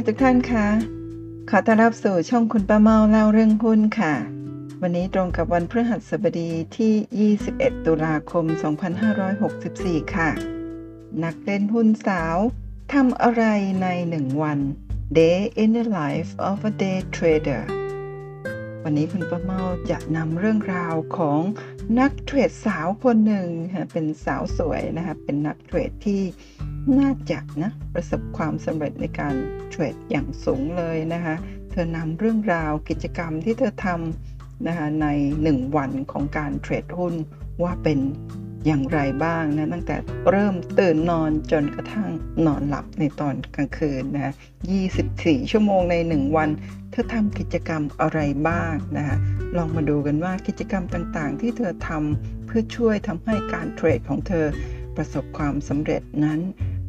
ค่ะทุกท่านคะขอต้อนรับสู่ช่องคุณป้าเมาเล่าเรื่องหุ้นค่ะ วันนี้ตรงกับวันพฤหัสบดีที่ 21 ตุลาคม 2564 ค่ะ นักเล่นหุ้นสาวทำอะไรในหนึ่งวัน Day in the life of a day trader วันนี้คุณป้าเมาจะนำเรื่องราวของนักเทรดสาวคนหนึ่งเป็นสาวสวยนะคะเป็นนักเทรดที่ น่าจะนะประสบความสำเร็จในการเทรดอย่างสูงเลยนะคะ เธอนำเรื่องราวกิจกรรมที่เธอทำนะคะใน 1 วันของการเทรดหุ้นว่าเป็นอย่างไรบ้างนะตั้งแต่เริ่มตื่นนอนจนกระทั่งนอนหลับในตอนกลางคืนนะ24 ชั่วโมงใน 1 วัน เธอทำกิจกรรมอะไรบ้างนะคะลองมาดูกันว่ากิจกรรมต่างๆ ที่เธอทำเพื่อช่วยทำให้การเทรดของเธอ ประสบความสำเร็จนั้น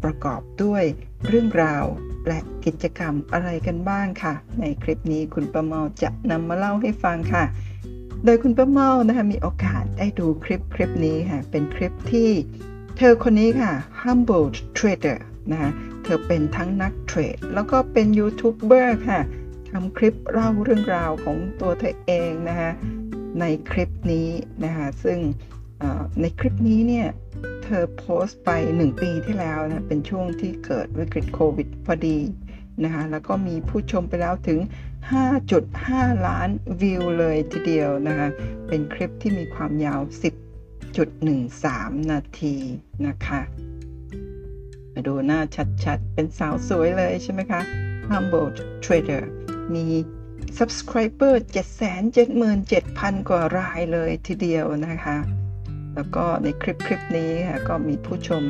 ประกอบด้วยเรื่องราวและกิจกรรมอะไรกันบ้างค่ะ ในคลิปนี้คุณประเมาจะนำมาเล่าให้ฟังค่ะ โดยคุณประเมานะคะมีโอกาสได้ดูคลิปคลิปนี้ค่ะ เป็นคลิปที่เธอคนนี้ค่ะ humble trader นะคะเธอเป็นทั้งนักเทรด แล้วก็เป็นยูทูบเบอร์ค่ะทำคลิปเล่าเรื่องราวของตัวเธอเองนะคะในคลิปนี้นะคะซึ่ง ในคลิปนี้เนี่ยเธอโพสต์ไป 1 ปีที่แล้วนะเป็นช่วงที่เกิดวิกฤตโควิดพอดีนะคะแล้วก็มีผู้ชมไปแล้วถึง 5.5 ล้านวิวเลยทีเดียวนะคะเป็นคลิปที่มีความยาว 10.13 นาทีนะคะมาดูหน้าชัดๆ เป็นสาวสวยเลยใช่ไหมคะ Humble Trader มี subscriber 777,000 กว่ารายเลยทีเดียวนะคะ แล้วก็ในคลิปคลิปนี้ค่ะก็มีผู้ชม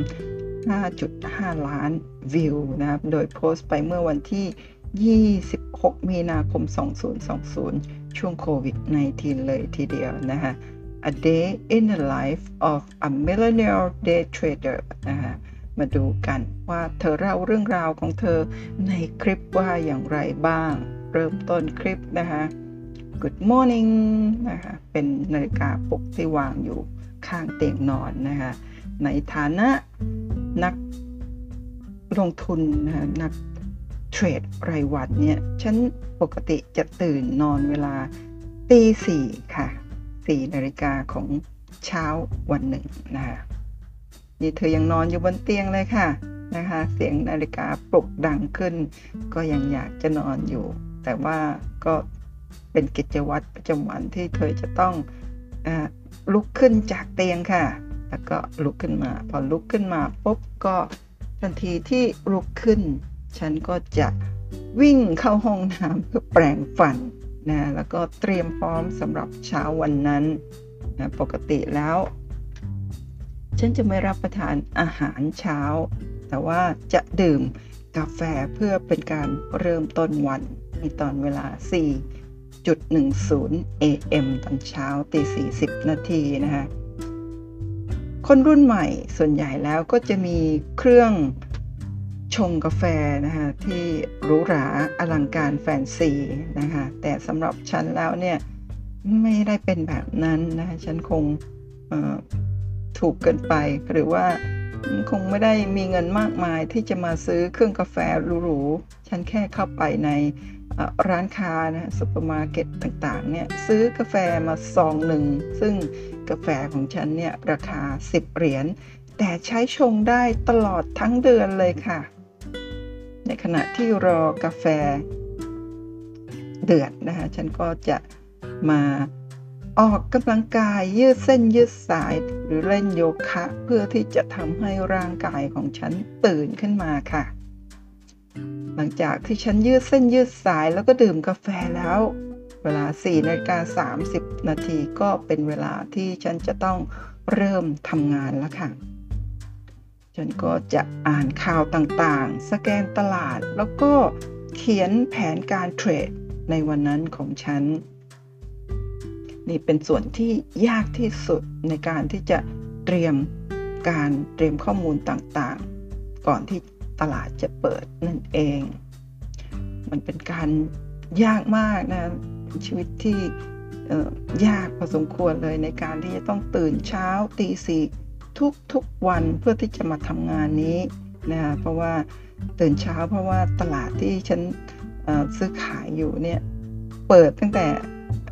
5.5 ล้านวิวนะครับ โดยโพสต์ไปเมื่อวันที่ 26 มีนาคม 2020 ช่วงโควิด -19 เลยทีเดียวนะคะ A day in the life of a millennial day trader นะคะมาดูกันว่าเธอเล่าเรื่องราวของเธอในคลิปว่าอย่างไรบ้าง เริ่มต้นคลิปนะคะ Good morning นะคะเป็นนาฬิกาปลุกที่วางอยู่ ข้างเตียงนอนนะคะในฐานะนักลงทุนนะนักเทรดรายวันเนี่ยฉันปกติจะตื่นนอนเวลาตีสี่ค่ะสี่นาฬิกาของเช้าวันหนึ่งนะคะนี่เธอยังนอนอยู่บนเตียงเลยค่ะนะคะเสียงนาฬิกาปลุกดังขึ้น ก็ยังอยากจะนอนอยู่ แต่ว่าก็เป็นกิจวัตรประจำวันที่เธอจะต้อง ลุกขึ้นจากเตียงค่ะ แล้วก็ลุกขึ้นมา พอลุกขึ้นมาปุ๊บก็ทันทีที่ลุกขึ้น ฉันก็จะวิ่งเข้าห้องน้ำเพื่อแปรงฟันนะแล้วก็เตรียมพร้อมสำหรับเช้าวันนั้นนะปกติแล้ว ฉันจะไม่รับประทานอาหารเช้า แต่ว่าจะดื่มกาแฟเพื่อเป็นการเริ่มต้นวันในตอนเวลา4 10 AM ตอนเช้าตี 40 นาทีนะคะคนรุ่นใหม่ส่วนใหญ่แล้วก็จะมีเครื่องชงกาแฟนะคะที่หรูหราอลังการแฟนซีนะคะแต่สำหรับฉันแล้วเนี่ยไม่ได้เป็นแบบนั้นนะคะฉันคงถูกเกินไปหรือว่าคงไม่ได้มีเงินมากมายที่จะมาซื้อเครื่องกาแฟหรูๆ ฉันแค่เข้าไปใน ร้านค้านะซุปเปอร์มาร์เก็ตต่างๆเนี่ยซื้อกาแฟมาซองหนึ่ง ซึ่งกาแฟของฉันเนี่ยราคา 10 เหรียญ แต่ใช้ชงได้ตลอดทั้งเดือนเลยค่ะ ในขณะที่รอกาแฟเดือดนะคะ ฉันก็จะมาออกกำลังกายยืดเส้นยืดสายหรือเล่นโยคะ เพื่อที่จะทำให้ร่างกายของฉันตื่นขึ้นมาค่ะ หลังจากที่ฉันยืดเส้นยืดสายแล้วก็ดื่มกาแฟแล้ว เวลา4นาฬิกา30 นาทีก็เป็นเวลาที่ฉันจะต้องเริ่มทำงานแล้วค่ะ ฉันก็จะอ่านข่าวต่างๆ สแกนตลาดแล้วก็เขียนแผนการเทรดในวันนั้นของฉัน นี่เป็นส่วนที่ยากที่สุดในการที่จะเตรียมการเตรียมข้อมูลต่างๆ ก่อนที่ ตลาดจะเปิดนั่นเอง มันเป็นการยากมากนะ ชีวิตที่ยากพอสมควรเลยในการที่จะต้องตื่นเช้าตีสี่ทุกทุกวันเพื่อที่จะมาทำงานนี้นะคะเพราะว่าตื่นเช้าเพราะว่าตลาดที่ฉันซื้อขายอยู่เนี่ยเปิดตั้งแต่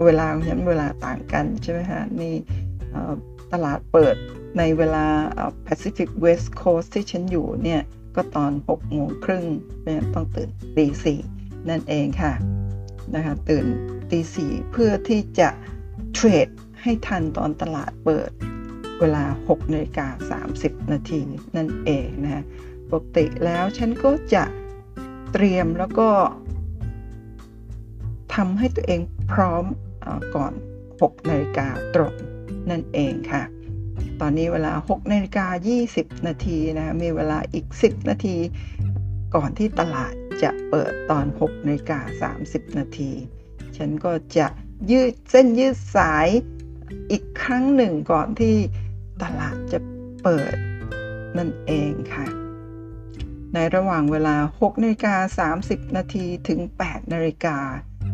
เวลาของฉันเวลาต่างกันใช่ไหมฮะนี่ตลาดเปิดในเวลา Pacific West Coast ที่ฉันอยู่เนี่ย ก็ตอน6โมงครึ่งเนี่ยต้องตื่นตีสี่นั่นเองค่ะนะคะตื่นตีสี่เพื่อที่จะเทรดให้ทันตอนตลาดเปิดเวลา6นาฬิกา30 นาทีนั่นเองนะปกติแล้วฉันก็จะเตรียมแล้วก็ทำให้ตัวเองพร้อมอก่อน6นาฬิกาตรงนั่นเองค่ะ ตอนนี้เวลา6นาฬิกา20 นาทีนะมีเวลาอีก 10 นาที ก่อนที่ตลาดจะเปิดตอน6นาฬิกา30 นาที ฉันก็จะยืดเส้นยืดสายอีกครั้งหนึ่งก่อนที่ตลาดจะเปิดนั่นเองค่ะ ในระหว่างเวลา6นาฬิกา30 นาทีถึง 8 นาฬิกา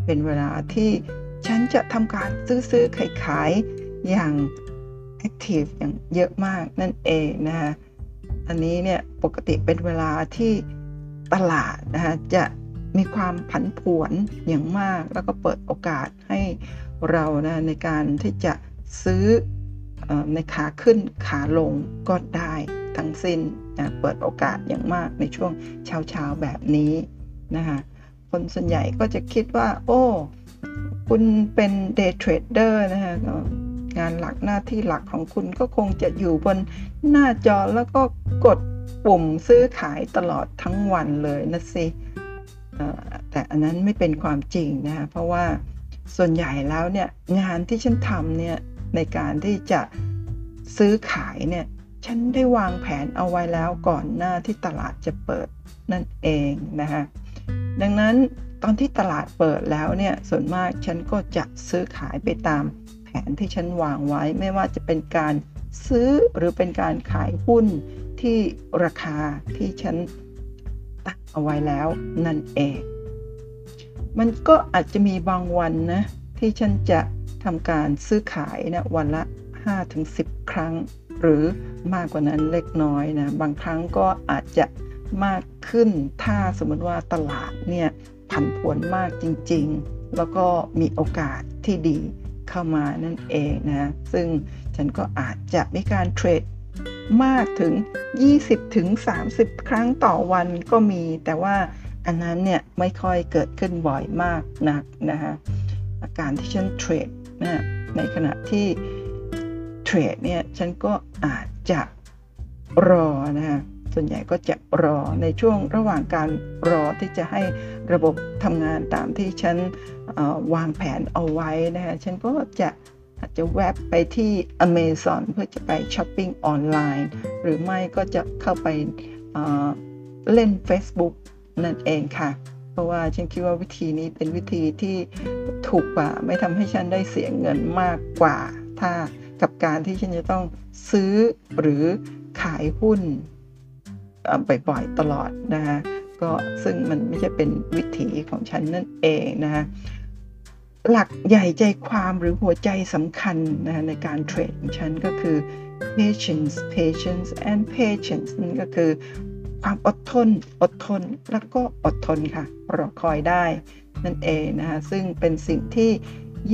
เป็นเวลาที่ฉันจะทำการซื้อซื้อขายขายอย่าง active อย่างเยอะมากนั่นเองนะคะอันนี้เนี่ยปกติเป็นเวลาที่ตลาดนะคะจะมีความผันผวนอย่างมาก แล้วก็เปิดโอกาสให้เรานะในการที่จะซื้อในขาขึ้นขาลงก็ได้ทั้งสิ้นนะเปิดโอกาสอย่างมากในช่วงเช้าๆแบบนี้นะคะคนส่วนใหญ่ก็จะคิดว่า โอ้ คุณเป็นเดย์เทรดเดอร์นะคะ งานหลักหน้าที่หลักของคุณก็คงจะอยู่บนหน้าจอแล้วก็กดปุ่มซื้อขายตลอดทั้งวันเลยนะสิแต่อันนั้นไม่เป็นความจริงนะคะเพราะว่าส่วนใหญ่แล้วเนี่ยงานที่ฉันทำเนี่ยในการที่จะซื้อขายเนี่ยฉันได้วางแผนเอาไว้แล้วก่อนหน้าที่ตลาดจะเปิดนั่นเองนะคะดังนั้นตอนที่ตลาดเปิดแล้วเนี่ยส่วนมากฉันก็จะซื้อขายไปตาม นที่ฉันวางไว้ ไม่ว่าจะเป็นการซื้อหรือเป็นการขายหุ้นที่ราคาที่ฉันตั้งเอาไว้แล้วนั่นเอง มันก็อาจจะมีบางวันนะที่ฉันจะทำการซื้อขายนะวันละ 5-10 ครั้ง หรือมากกว่านั้นเล็กน้อยนะบางครั้งก็อาจจะมากขึ้นถ้าสมมติว่าตลาดเนี่ยผันผวนมากจริง ๆ แล้วก็มีโอกาสที่ดี เข้ามานั่นเองนะ ซึ่งฉันก็อาจจะมีการเทรดมากถึง 20ถึง30 ครั้งต่อวันก็มี แต่ว่าอันนั้นเนี่ยไม่ค่อยเกิดขึ้นบ่อยมากนักนะคะอาการที่ฉันเทรดนะในขณะที่เทรดเนี่ยฉันก็อาจจะรอนะฮะ ส่วนใหญ่ก็จะรอในช่วงระหว่างการรอที่จะให้ระบบทำงานตามที่ฉันวางแผนเอาไว้นะฮะฉันก็จะอาจจะแวบไปที่ Amazon เพื่อจะไปช้อปปิ้งออนไลน์ หรือไม่ก็จะเข้าไปเล่น Facebook นั่นเองค่ะ เพราะว่าฉันคิดว่าวิธีนี้เป็นวิธีที่ถูกกว่า ไม่ทำให้ฉันได้เสียเงินมากกว่า ถ้ากับการที่ฉันจะต้องซื้อหรือขายหุ้น บ่อยๆตลอดนะคะก็ซึ่งมันไม่ใช่เป็นวิถีของฉันนั่นเองนะคะหลักใหญ่ใจความหรือหัวใจสำคัญนะในการเทรดของฉันก็คือ patience patience and patience นั่นก็คือความอดทน อดทน แล้วก็อดทนค่ะ รอคอยได้นั่นเองนะคะซึ่งเป็นสิ่งที่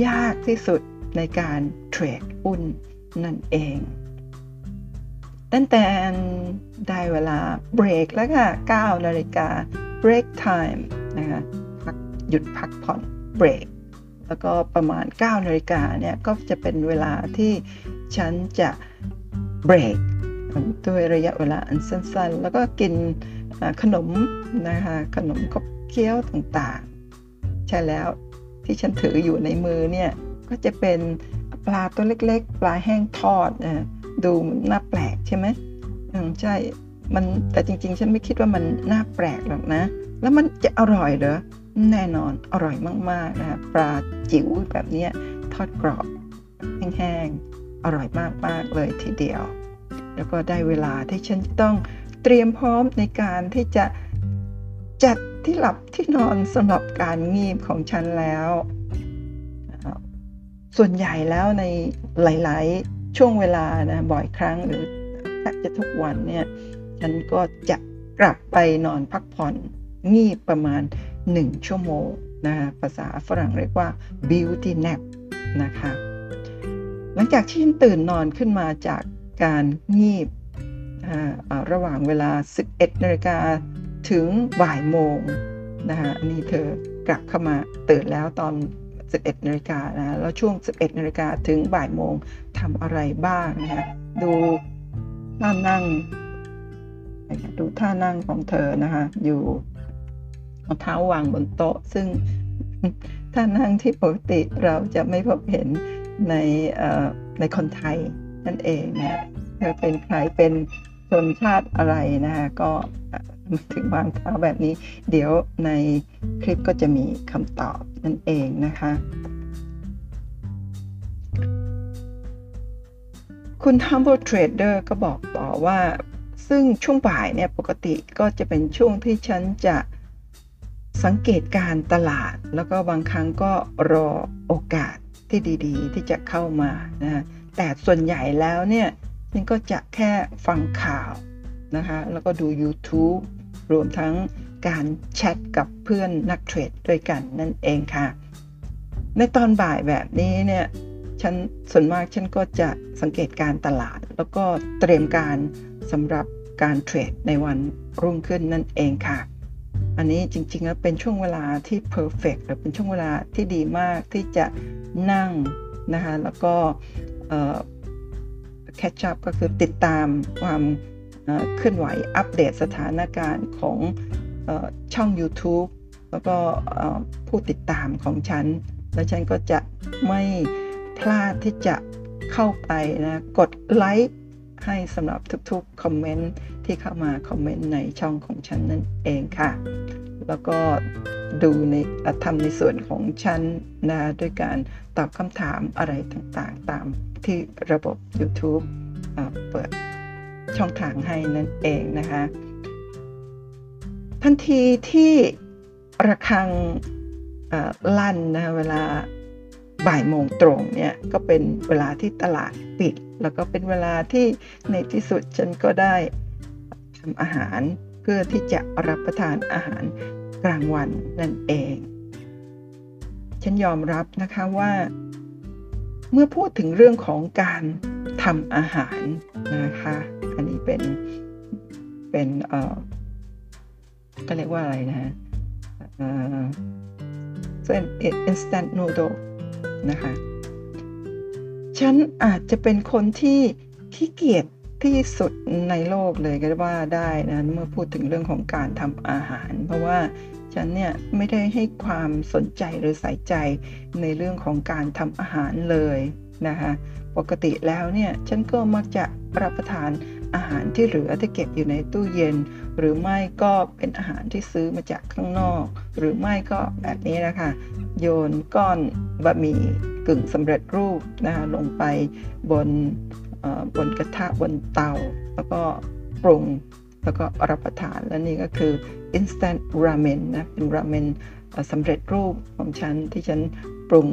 ยากที่สุดในการเทรดหุ้นนั่นเอง ตั้งแต่ได้เวลาเบรกแล้วค่ะ 9 นาฬิกา break time นะคะพักหยุดพักผ่อนเบรกแล้วก็ประมาณ 9 นาฬิกาเนี่ยก็จะเป็นเวลาที่ฉันจะเบรกด้วยระยะเวลาอันสั้นๆ แล้วก็กินขนมนะคะขนมกบเคี้ยวต่างๆ ใช่แล้วที่ฉันถืออยู่ในมือเนี่ยก็จะเป็นปลาตัวเล็กๆ ปลาแห้งทอดนะ ดูน่าแปลกใช่ไหมอืมใช่ มันแต่จริง ๆ ฉันไม่คิดว่ามันน่าแปลกหรอกนะ แล้วมันจะอร่อยเหรอแน่นอนอร่อยมากๆนะคะปลาจิ๋วแบบนี้ทอดกรอบแห้งๆอร่อยมากๆเลยทีเดียว แล้วก็ได้เวลาที่ฉันต้องเตรียมพร้อมในการที่จะจัดที่หลับที่นอนสำหรับการงีบของฉันแล้ว ส่วนใหญ่แล้วในหลาย ๆ ช่วงเวลานะบ่อยครั้งหรือแทบจะทุกวันเนี่ยฉันก็จะกลับไปนอนพักผ่อนงีบประมาณ 1 ชั่วโมงนะคะภาษาฝรั่งเรียกว่า beauty nap นะคะหลังจากที่ฉันตื่นนอนขึ้นมาจากการงีบระหว่างเวลา 11นาฬิกาถึงบ่ายโมงนะคะนี่เธอกลับเข้ามาตื่นแล้วตอน 11นาฬิกานะแล้วช่วง 11นาฬิกาถึงบ่ายโมงทำอะไรบ้างนะคะดูท่านั่ง ดูท่านั่งของเธอนะคะอยู่เอาเท้าวางบนโต๊ะ ซึ่งท่านั่งที่ปกติเราจะไม่พบเห็นในในคนไทยนั่นเองนะเธอเป็นใครเป็นชนชาติอะไรนะคะก็ ถึงวางเท้าแบบนี้ เดี๋ยวในคลิปก็จะมีคำตอบนั่นเองนะคะ คุณ Humble Trader ก็บอกต่อว่า ซึ่งช่วงบ่ายเนี่ยปกติก็จะเป็นช่วงที่ฉันจะสังเกตการตลาด แล้วก็บางครั้งก็รอโอกาสที่ดีๆ ที่จะเข้ามานะแต่ส่วนใหญ่แล้วเนี่ยฉันก็จะแค่ฟังข่าว นะคะ แล้วก็ดู YouTube รวมทั้งการแชทกับเพื่อนนักเทรดด้วยกันนั่นเองค่ะ ในตอนบ่ายแบบนี้เนี่ยฉันส่วนมากฉันก็จะสังเกตการตลาด แล้วก็เตรียมการสำหรับการเทรดในวันรุ่งขึ้นนั่นเองค่ะ อันนี้จริงๆแล้วเป็นช่วงเวลาที่ perfect หรือเป็นช่วงเวลาที่ดีมากที่จะนั่งนะคะแล้วก็ catch up ก็คือติดตามความ เคลื่อนไหวอัปเดตสถานการณ์ของช่อง YouTube แล้วก็ผู้ติดตามของฉัน และฉันก็จะไม่พลาดที่จะเข้าไปนะกดไลค์ให้สำหรับทุกๆคอมเมนต์ที่เข้ามาคอมเมนต์ในช่องของฉันนั่นเองค่ะ แล้วก็ดูในทำในส่วนของฉันนะด้วยการตอบคำถามอะไรต่างๆ ตามที่ระบบ YouTube เปิด ช่องทางให้นั่นเองนะคะ ทันทีที่ระฆังลั่นนะเวลาบ่ายโมงตรงเนี่ยก็เป็นเวลาที่ตลาดปิด แล้วก็เป็นเวลาที่ในที่สุดฉันก็ได้ทำอาหารเพื่อที่จะรับประทานอาหารกลางวันนั่นเอง ฉันยอมรับนะคะว่า เมื่อพูดถึงเรื่องของการ ทำอาหารนะคะ อันนี้เป็นเป็นเอ่อก็เรียกว่าอะไรนะฮะเอ่อเส้น instant noodle นะคะ ฉันอาจจะเป็นคนที่ขี้เกียจที่สุดในโลกเลยก็ว่าได้นะเมื่อพูดถึงเรื่องของการทำอาหาร เพราะว่าฉันเนี่ยไม่ได้ให้ความสนใจหรือใส่ใจในเรื่องของการทำอาหารเลยนะคะ ปกติแล้วเนี่ยฉันก็มักจะรับประทานอาหารที่เหลือที่เก็บอยู่ในตู้เย็น หรือไม่ก็เป็นอาหารที่ซื้อมาจากข้างนอก หรือไม่ก็แบบนี้นะคะโยนก้อนบะหมี่กึ่งสำเร็จรูปนะคะลงไปบนบนกระทะบนเตา แล้วก็ปรุงแล้วก็รับประทานและนี่ก็คือ instant ramen นะเป็นราเมนสำเร็จรูปของฉันที่ฉันปรุง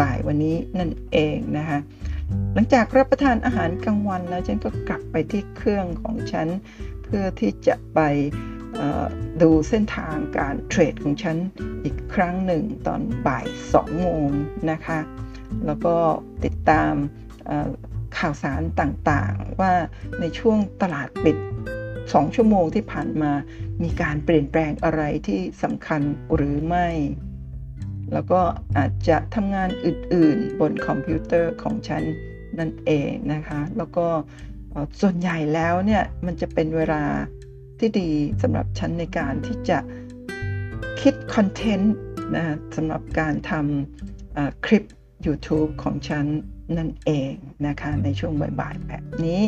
บ่ายวันนี้นั่นเองนะคะ หลังจากรับประทานอาหารกลางวันแล้วฉันก็กลับไปที่เครื่องของฉัน เพื่อที่จะไปดูเส้นทางการเทรดของฉันอีกครั้งหนึ่งตอนบ่าย2โมงนะคะ แล้วก็ติดตามข่าวสารต่างๆ ว่าในช่วงตลาดปิด 2 ชั่วโมงที่ผ่านมามีการเปลี่ยนแปลงอะไรที่สำคัญหรือไม่ แล้วก็อาจจะทำงานอื่นๆ บนคอมพิวเตอร์ของฉันนั่นเองนะคะ แล้วก็ส่วนใหญ่แล้วเนี่ยมันจะเป็นเวลาที่ดีสำหรับฉันในการที่จะคิดคอนเทนต์นะสำหรับการทำคลิป YouTube ของฉันนั่นเองนะคะในช่วงบ่ายๆแบบนี้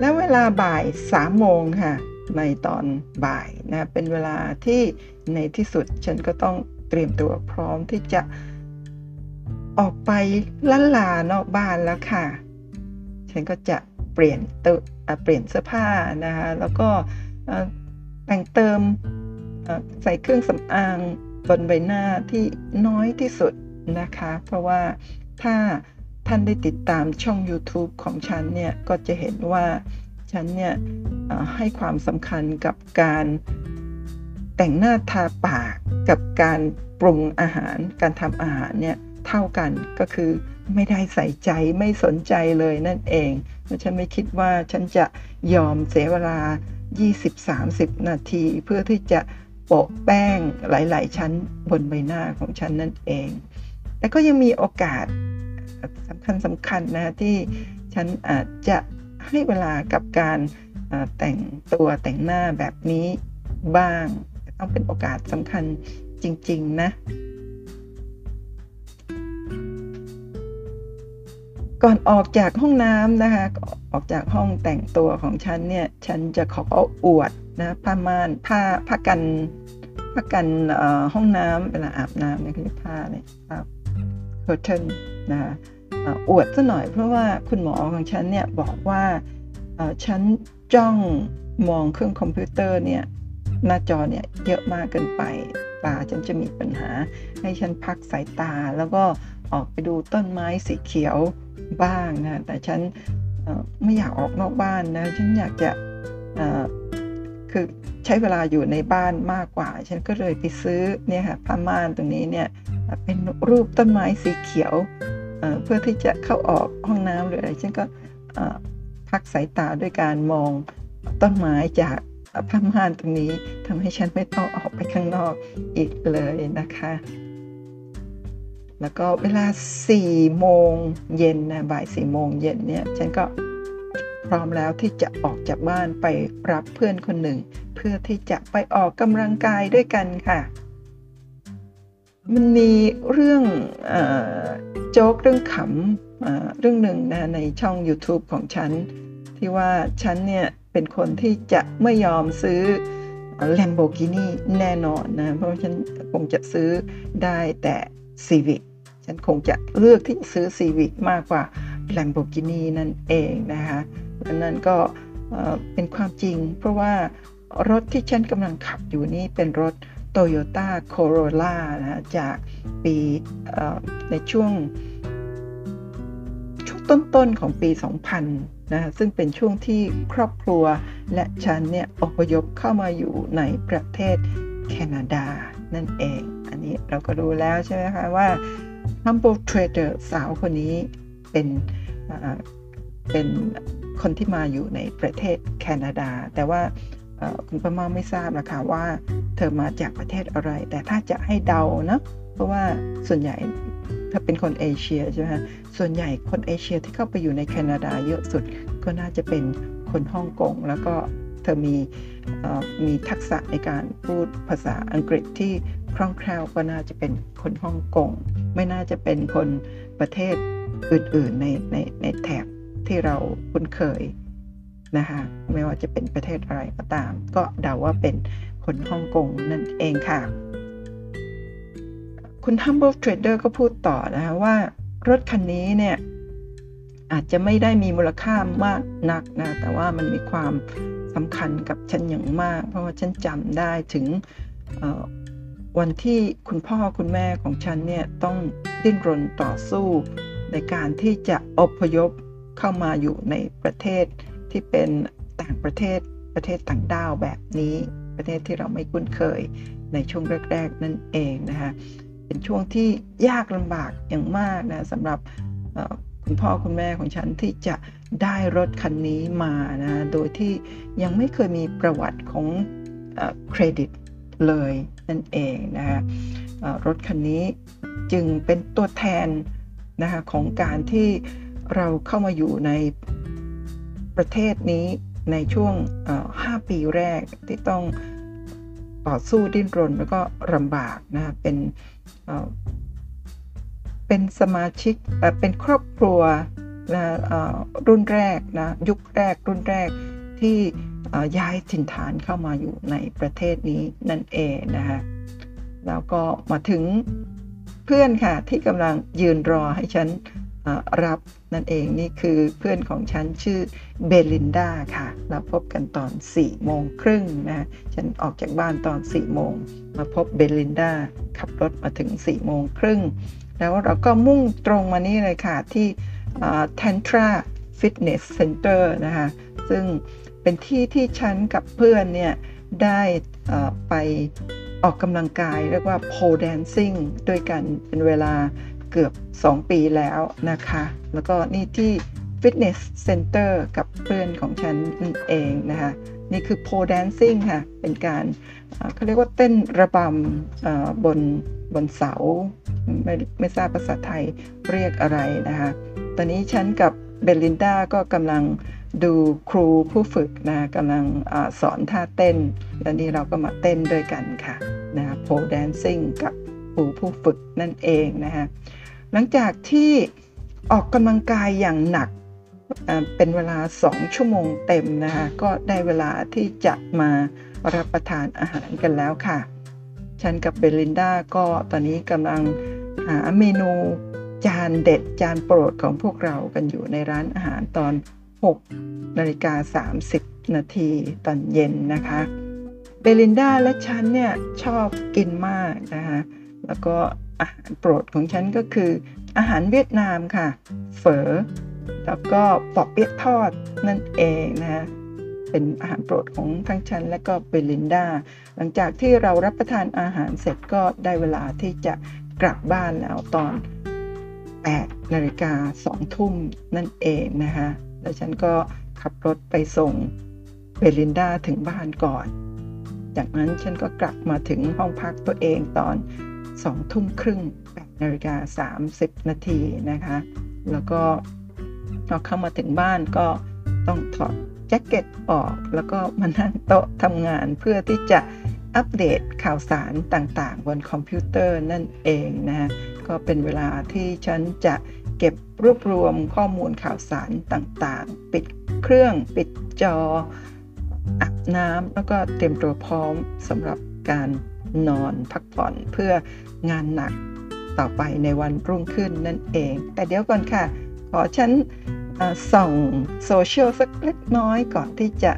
แล้วเวลาบ่าย3โมงค่ะในตอนบ่ายนะเป็นเวลาที่ในที่สุดฉันก็ต้อง เตรียมตัวพร้อมที่จะออกไปล้านลานอกบ้านแล้วค่ะ ฉันก็จะเปลี่ยนตัวเปลี่ยนเสื้อผ้านะคะแล้วก็แต่งเติมใส่เครื่องสำอางบนใบหน้าที่น้อยที่สุดนะคะ เพราะว่าถ้าท่านได้ติดตามช่อง YouTube ของฉันเนี่ย ก็จะเห็นว่าฉันเนี่ยให้ความสำคัญกับการ แต่งหน้าทาปากกับการปรุงอาหาร การทำอาหารเนี่ยเท่ากันก็คือไม่ได้ใส่ใจไม่สนใจเลยนั่นเองฉันไม่คิดว่าฉันจะยอมเสียเวลา 20-30 นาทีเพื่อที่จะโปะแป้งหลาย ๆ ชั้นบนใบหน้าของฉันนั่นเอง แต่ก็ยังมีโอกาสสำคัญสำคัญนะที่ฉันอาจจะให้เวลากับการแต่งตัวแต่งหน้าแบบนี้บ้าง ต้องเป็นโอกาสสำคัญจริง ๆ นะ ก่อนออกจากห้องน้ำนะคะ ออกจากห้องแต่งตัวของฉันเนี่ย ฉันจะขออวดนะผ้าม่านผ้าผ้ากันผ้ากันห้องน้ำเวลาอาบน้ำเนี่ยคือผ้าเนี่ยผ้า curtain นะคะอวดซะหน่อยเพราะว่าคุณหมอของฉันเนี่ยบอกว่าฉันจ้องมองเครื่องคอมพิวเตอร์เนี่ย หน้าจอเนี่ยเยอะมากเกินไป ตาฉันจะมีปัญหา ให้ฉันพักสายตาแล้วก็ออกไปดูต้นไม้สีเขียวบ้างนะ แต่ฉันไม่อยากออกนอกบ้านนะ ฉันอยากจะคือใช้เวลาอยู่ในบ้านมากกว่า ฉันก็เลยไปซื้อเนี่ยค่ะผ้าม่านตรงนี้เนี่ยเป็นรูปต้นไม้สีเขียวเพื่อที่จะเข้าออกห้องน้ำหรืออะไรฉันก็พักสายตาด้วยการมองต้นไม้จาก ผ้าม่านตรงนี้ทำให้ฉันไม่ต้องออกไปข้างนอกอีกเลยนะคะ แล้วก็เวลา4โมงเย็นนะบ่าย4โมงเย็นเนี่ยฉันก็พร้อมแล้วที่จะออกจากบ้านไปรับเพื่อนคนหนึ่ง เพื่อที่จะไปออกกำลังกายด้วยกันค่ะ มันมีเรื่องโจ๊กเรื่องขำเรื่องหนึ่งนะในช่อง YouTube ของฉัน ที่ว่าฉันเนี่ย เป็นคนที่จะไม่ยอมซื้อ Lamborghini แน่นอนนะ เพราะฉันคงจะซื้อได้แต่ Civic ฉันคงจะเลือกที่จะซื้อ Civic มากกว่า Lamborghini นั่นเองนะคะอันนั้นก็เป็นความจริง เพราะว่ารถที่ฉันกำลังขับอยู่นี้เป็นรถ Toyota Corolla นะจากปีในช่วงช่วงต้นๆของปี 2000 นะซึ่งเป็นช่วงที่ครอบครัวและฉันเนี่ยอพยพเข้ามาอยู่ในประเทศแคนาดานั่นเอง อันนี้เราก็รู้แล้วใช่ไหมคะว่า Humble Trader สาวคนนี้เป็นเป็นคนที่มาอยู่ในประเทศแคนาดา แต่ว่าคุณป้ามาไม่ทราบนะคะว่าเธอมาจากประเทศอะไร แต่ถ้าจะให้เดานะเพราะว่าส่วนใหญ่ ถ้าเป็นคนเอเชียใช่ไหมส่วนใหญ่คนเอเชียที่เข้าไปอยู่ในแคนาดาเยอะสุดก็น่าจะเป็นคนฮ่องกงแล้วก็เธอมีมีทักษะในการพูดภาษาอังกฤษที่คล่องแคล่วก็น่าจะเป็นคนฮ่องกงไม่น่าจะเป็นคนประเทศอื่นๆในในในแถบที่เราคุ้นเคยนะคะไม่ว่าจะเป็นประเทศอะไรก็ตาม ก็เดาว่าเป็นคนฮ่องกงนั่นเองค่ะ คุณ Humble Trader ก็พูดต่อนะคะว่ารถคันนี้เนี่ยอาจจะไม่ได้มีมูลค่ามากนักนะแต่ว่ามันมีความสำคัญกับฉันอย่างมาก เพราะว่าฉันจำได้ถึงวันที่คุณพ่อคุณแม่ของฉันเนี่ยต้องดิ้นรนต่อสู้ในการที่จะอพยพเข้ามาอยู่ในประเทศที่เป็นต่างประเทศประเทศต่างด้าวแบบนี้ ประเทศที่เราไม่คุ้นเคยในช่วงแรก ๆ นั่นเองนะคะ เป็นช่วงที่ยากลำบากอย่างมากนะสำหรับคุณพ่อคุณแม่ของฉันที่จะได้รถคันนี้มานะโดยที่ยังไม่เคยมีประวัติของเครดิตเลยนั่นเองนะคะรถคันนี้จึงเป็นตัวแทนนะคะของการที่เราเข้ามาอยู่ในประเทศนี้ในช่วง 5 ปีแรกที่ต้อง ต่อสู้ดิ้นรนแล้วก็ลำบากนะเป็นเป็นสมาชิกเป็นครอบครัวนะรุ่นแรกนะยุคแรกรุ่นแรกที่ย้ายถิ่นฐานเข้ามาอยู่ในประเทศนี้นั่นเองนะคะแล้วก็มาถึงเพื่อนค่ะที่กำลังยืนรอให้ฉันรับนั่นเองนี่คือเพื่อนของฉันชื่อ เบลินดาค่ะ เราพบกันตอน 4 โมงครึ่งนะฉันออกจากบ้านตอน 4 โมง มาพบเบลินดาขับรถมาถึง 4 โมงครึ่ง แล้วเราก็มุ่งตรงมานี่เลยค่ะที่แทนทรา Fitness Center นะคะ ซึ่งเป็นที่ที่ฉันกับเพื่อนเนี่ย ได้ไปออกกำลังกายเรียกว่า pole dancing ด้วยกันเป็นเวลาเกือบ 2 ปีแล้วนะคะ แล้วก็นี่ที่ Fitness Center กับ เพื่อนของฉันเองนะคะนี่คือ pole dancing ค่ะ เป็นการเขาเรียกว่าเต้นระบำบนบนเสา ไม่ไม่ทราบภาษาไทยเรียกอะไรนะคะ ตอนนี้ฉันกับเบลินดาก็กำลังดูครูผู้ฝึกนะกำลังอสอนท่าเต้น แล้วนี้เราก็มาเต้นด้วยกันค่ะนะโพแดนซิ่งกับครูผู้ฝึกนั่นเองนะคะหลังจากที่ออกกำลังกายอย่างหนัก เป็นเวลา 2 ชั่วโมงเต็มนะคะ ก็ได้เวลาที่จะมารับประทานอาหารกันแล้วค่ะ ฉันกับเบลินดาก็ตอนนี้กำลังหาเมนูจานเด็ดจานโปรดของพวกเรากันอยู่ในร้านอาหารตอน 6 นาฬิกา 30 นาทีตอนเย็นนะคะ เบลินดาและฉันเนี่ยชอบกินมากนะคะ แล้วก็อาหารโปรดของฉันก็คืออาหารเวียดนามค่ะ เฝอ แล้วก็ปอบเปี๊ยะทอดนั่นเองนะคะเป็นอาหารโปรดของทั้งฉันและก็เบลินดา หลังจากที่เรารับประทานอาหารเสร็จก็ได้เวลาที่จะกลับบ้านแล้วตอน8นาฬิกา2ทุ่มนั่นเองนะคะแล้วฉันก็ขับรถไปส่งเบลินดาถึงบ้านก่อน จากนั้นฉันก็กลับมาถึงห้องพักตัวเองตอน2ทุ่มครึ่ง8นาฬิกา30นาทีนะคะ แล้วก็ พอเข้ามาถึงบ้านก็ต้องถอดแจ็คเก็ตออก แล้วก็มานั่งโต๊ะทำงานเพื่อที่จะอัปเดตข่าวสารต่างๆ บนคอมพิวเตอร์นั่นเองนะก็เป็นเวลาที่ฉันจะเก็บรวบรวมข้อมูลข่าวสารต่างๆ ปิดเครื่องปิดจออาบน้ำแล้วก็เตรียมตัวพร้อมสำหรับการนอนพักผ่อนเพื่องานหนักต่อไปในวันรุ่งขึ้นนั่นเอง แต่เดี๋ยวก่อนค่ะ ขอฉันส่องโซเชียลสักเล็กน้อยก่อนที่จะ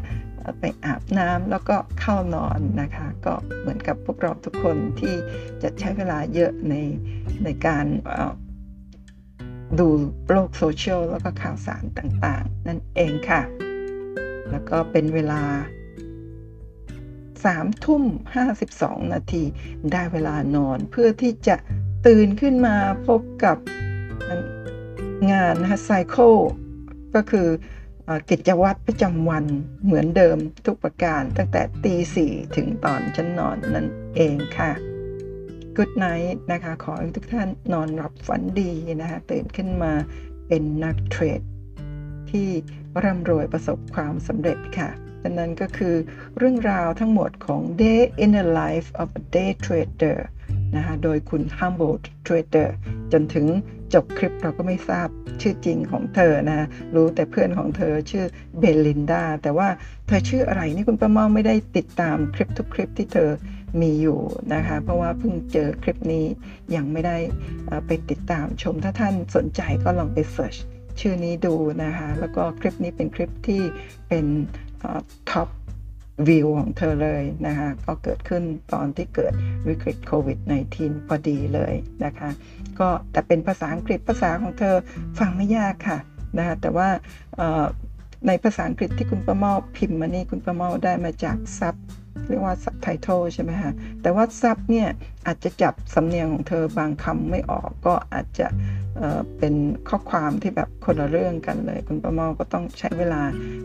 ไปอาบน้ำแล้วก็เข้านอนนะคะ ก็เหมือนกับพวกเราทุกคนที่จะใช้เวลาเยอะในในการดูโลกโซเชียลแล้วก็ข่าวสารต่างๆ นั่นเองค่ะ แล้วก็เป็นเวลา3ทุ่ม 52 นาทีได้เวลานอนเพื่อที่จะตื่นขึ้นมาพบกับ งานนะคะไซเคิลก็คือกิจวัตรประจำวันเหมือนเดิมทุกประการ ตั้งแต่ตีสี่ถึงตอนฉันนอนนั่นเองค่ะ Good night นะคะ ขอให้ทุกท่านนอนหลับฝันดีนะคะ ตื่นขึ้นมาเป็นนักเทรด ที่ร่ำรวยประสบความสำเร็จค่ะดังนั้นก็คือเรื่องราวทั้งหมดของ Day in the Life of a Day Trader นะคะ โดยคุณ Humboldt Trader จนถึง จบคลิปเราก็ไม่ทราบชื่อจริงของเธอนะรู้แต่เพื่อนของเธอชื่อเบลลินดา แต่ว่าเธอชื่ออะไรนี่คุณป้าเมาไม่ได้ติดตามคลิปทุกคลิปที่เธอมีอยู่นะคะ เพราะว่าเพิ่งเจอคลิปนี้ยังไม่ได้ไปติดตามชมถ้าท่านสนใจก็ลองไป search ชื่อนี้ดูนะคะ แล้วก็คลิปนี้เป็นคลิปที่เป็น top view ของเธอเลยนะคะก็เกิดขึ้นตอนที่เกิดวิกฤตโควิด -19 พอดีเลยนะคะก็แต่เป็นภาษาอังกฤษภาษาของเธอฟังไม่ยากค่ะนะคะแต่ว่าในภาษาอังกฤษที่คุณประมอพิมพ์มานี่คุณประมอได้มาจากซับ เรียกว่าซับไตเติลใช่ไหมคะแต่ว่าซับเนี่ยอาจจะจับสำเนียงของเธอบางคำไม่ออกก็อาจจะเป็นข้อความที่แบบคนละเรื่องกันเลย คุณประมาก็ต้องใช้เวลา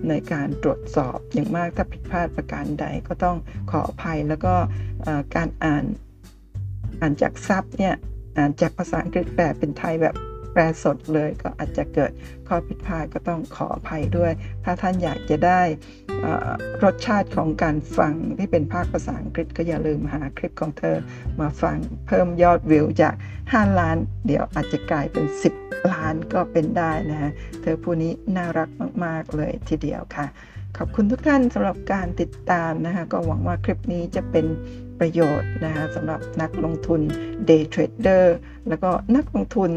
ในการตรวจสอบอย่างมากถ้าผิดพลาดประการใดก็ต้องขออภัยแล้วก็การอ่านอ่านจากซับเนี่ยอ่านจากภาษาอังกฤษแปลเป็นไทยแบบ แปลสดเลยก็อาจจะเกิดข้อผิดพลาดก็ต้องขออภัยด้วย ถ้าท่านอยากจะได้รสชาติของการฟังที่เป็นภาคภาษาอังกฤษก็อย่าลืมหาคลิปของเธอมาฟังเพิ่มยอดวิวจาก 5 ล้าน เดี๋ยวอาจจะกลายเป็น 10 ล้านก็เป็นได้นะฮะเธอผู้นี้น่ารักมาก ๆ เลยทีเดียวค่ะ ขอบคุณทุกท่านสำหรับการติดตามนะคะก็หวังว่าคลิปนี้จะเป็น ประโยชน์นะคะสำหรับนักลงทุน day trader แล้วก็นักลงทุน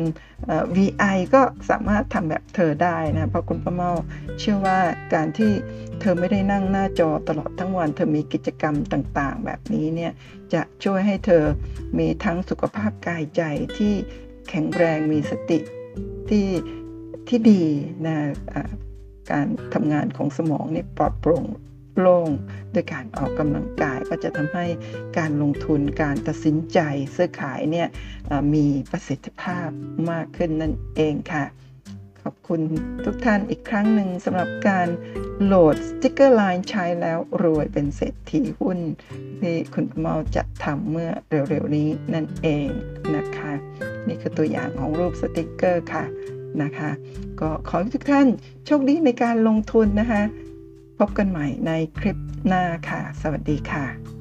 VI ก็สามารถทำแบบเธอได้นะเพราะคุณป้าเมาเชื่อว่าการที่เธอไม่ได้นั่งหน้าจอตลอดทั้งวัน เธอมีกิจกรรมต่างๆ แบบนี้เนี่ยจะช่วยให้เธอมีทั้งสุขภาพกายใจที่แข็งแรงมีสติที่ที่ดีนะการทำงานของสมองนี่ปลอดโปร่ง โล่งโดยการออกกำลังกายก็จะทำให้การลงทุนการตัดสินใจซื้อขายเนี่ยมีประสิทธิภาพมากขึ้นนั่นเองค่ะ ขอบคุณทุกท่านอีกครั้งหนึ่งสำหรับการโหลดสติ๊กเกอร์ไลน์ใช้แล้วรวยเป็นเศรษฐีหุ้น ที่คุณเมาจะทำเมื่อเร็วๆนี้นั่นเองนะคะ นี่คือตัวอย่างของรูปสติ๊กเกอร์ค่ะนะคะก็ขอให้ทุกท่านโชคดีในการลงทุนนะคะ พบกันใหม่ในคลิปหน้าค่ะ สวัสดีค่ะ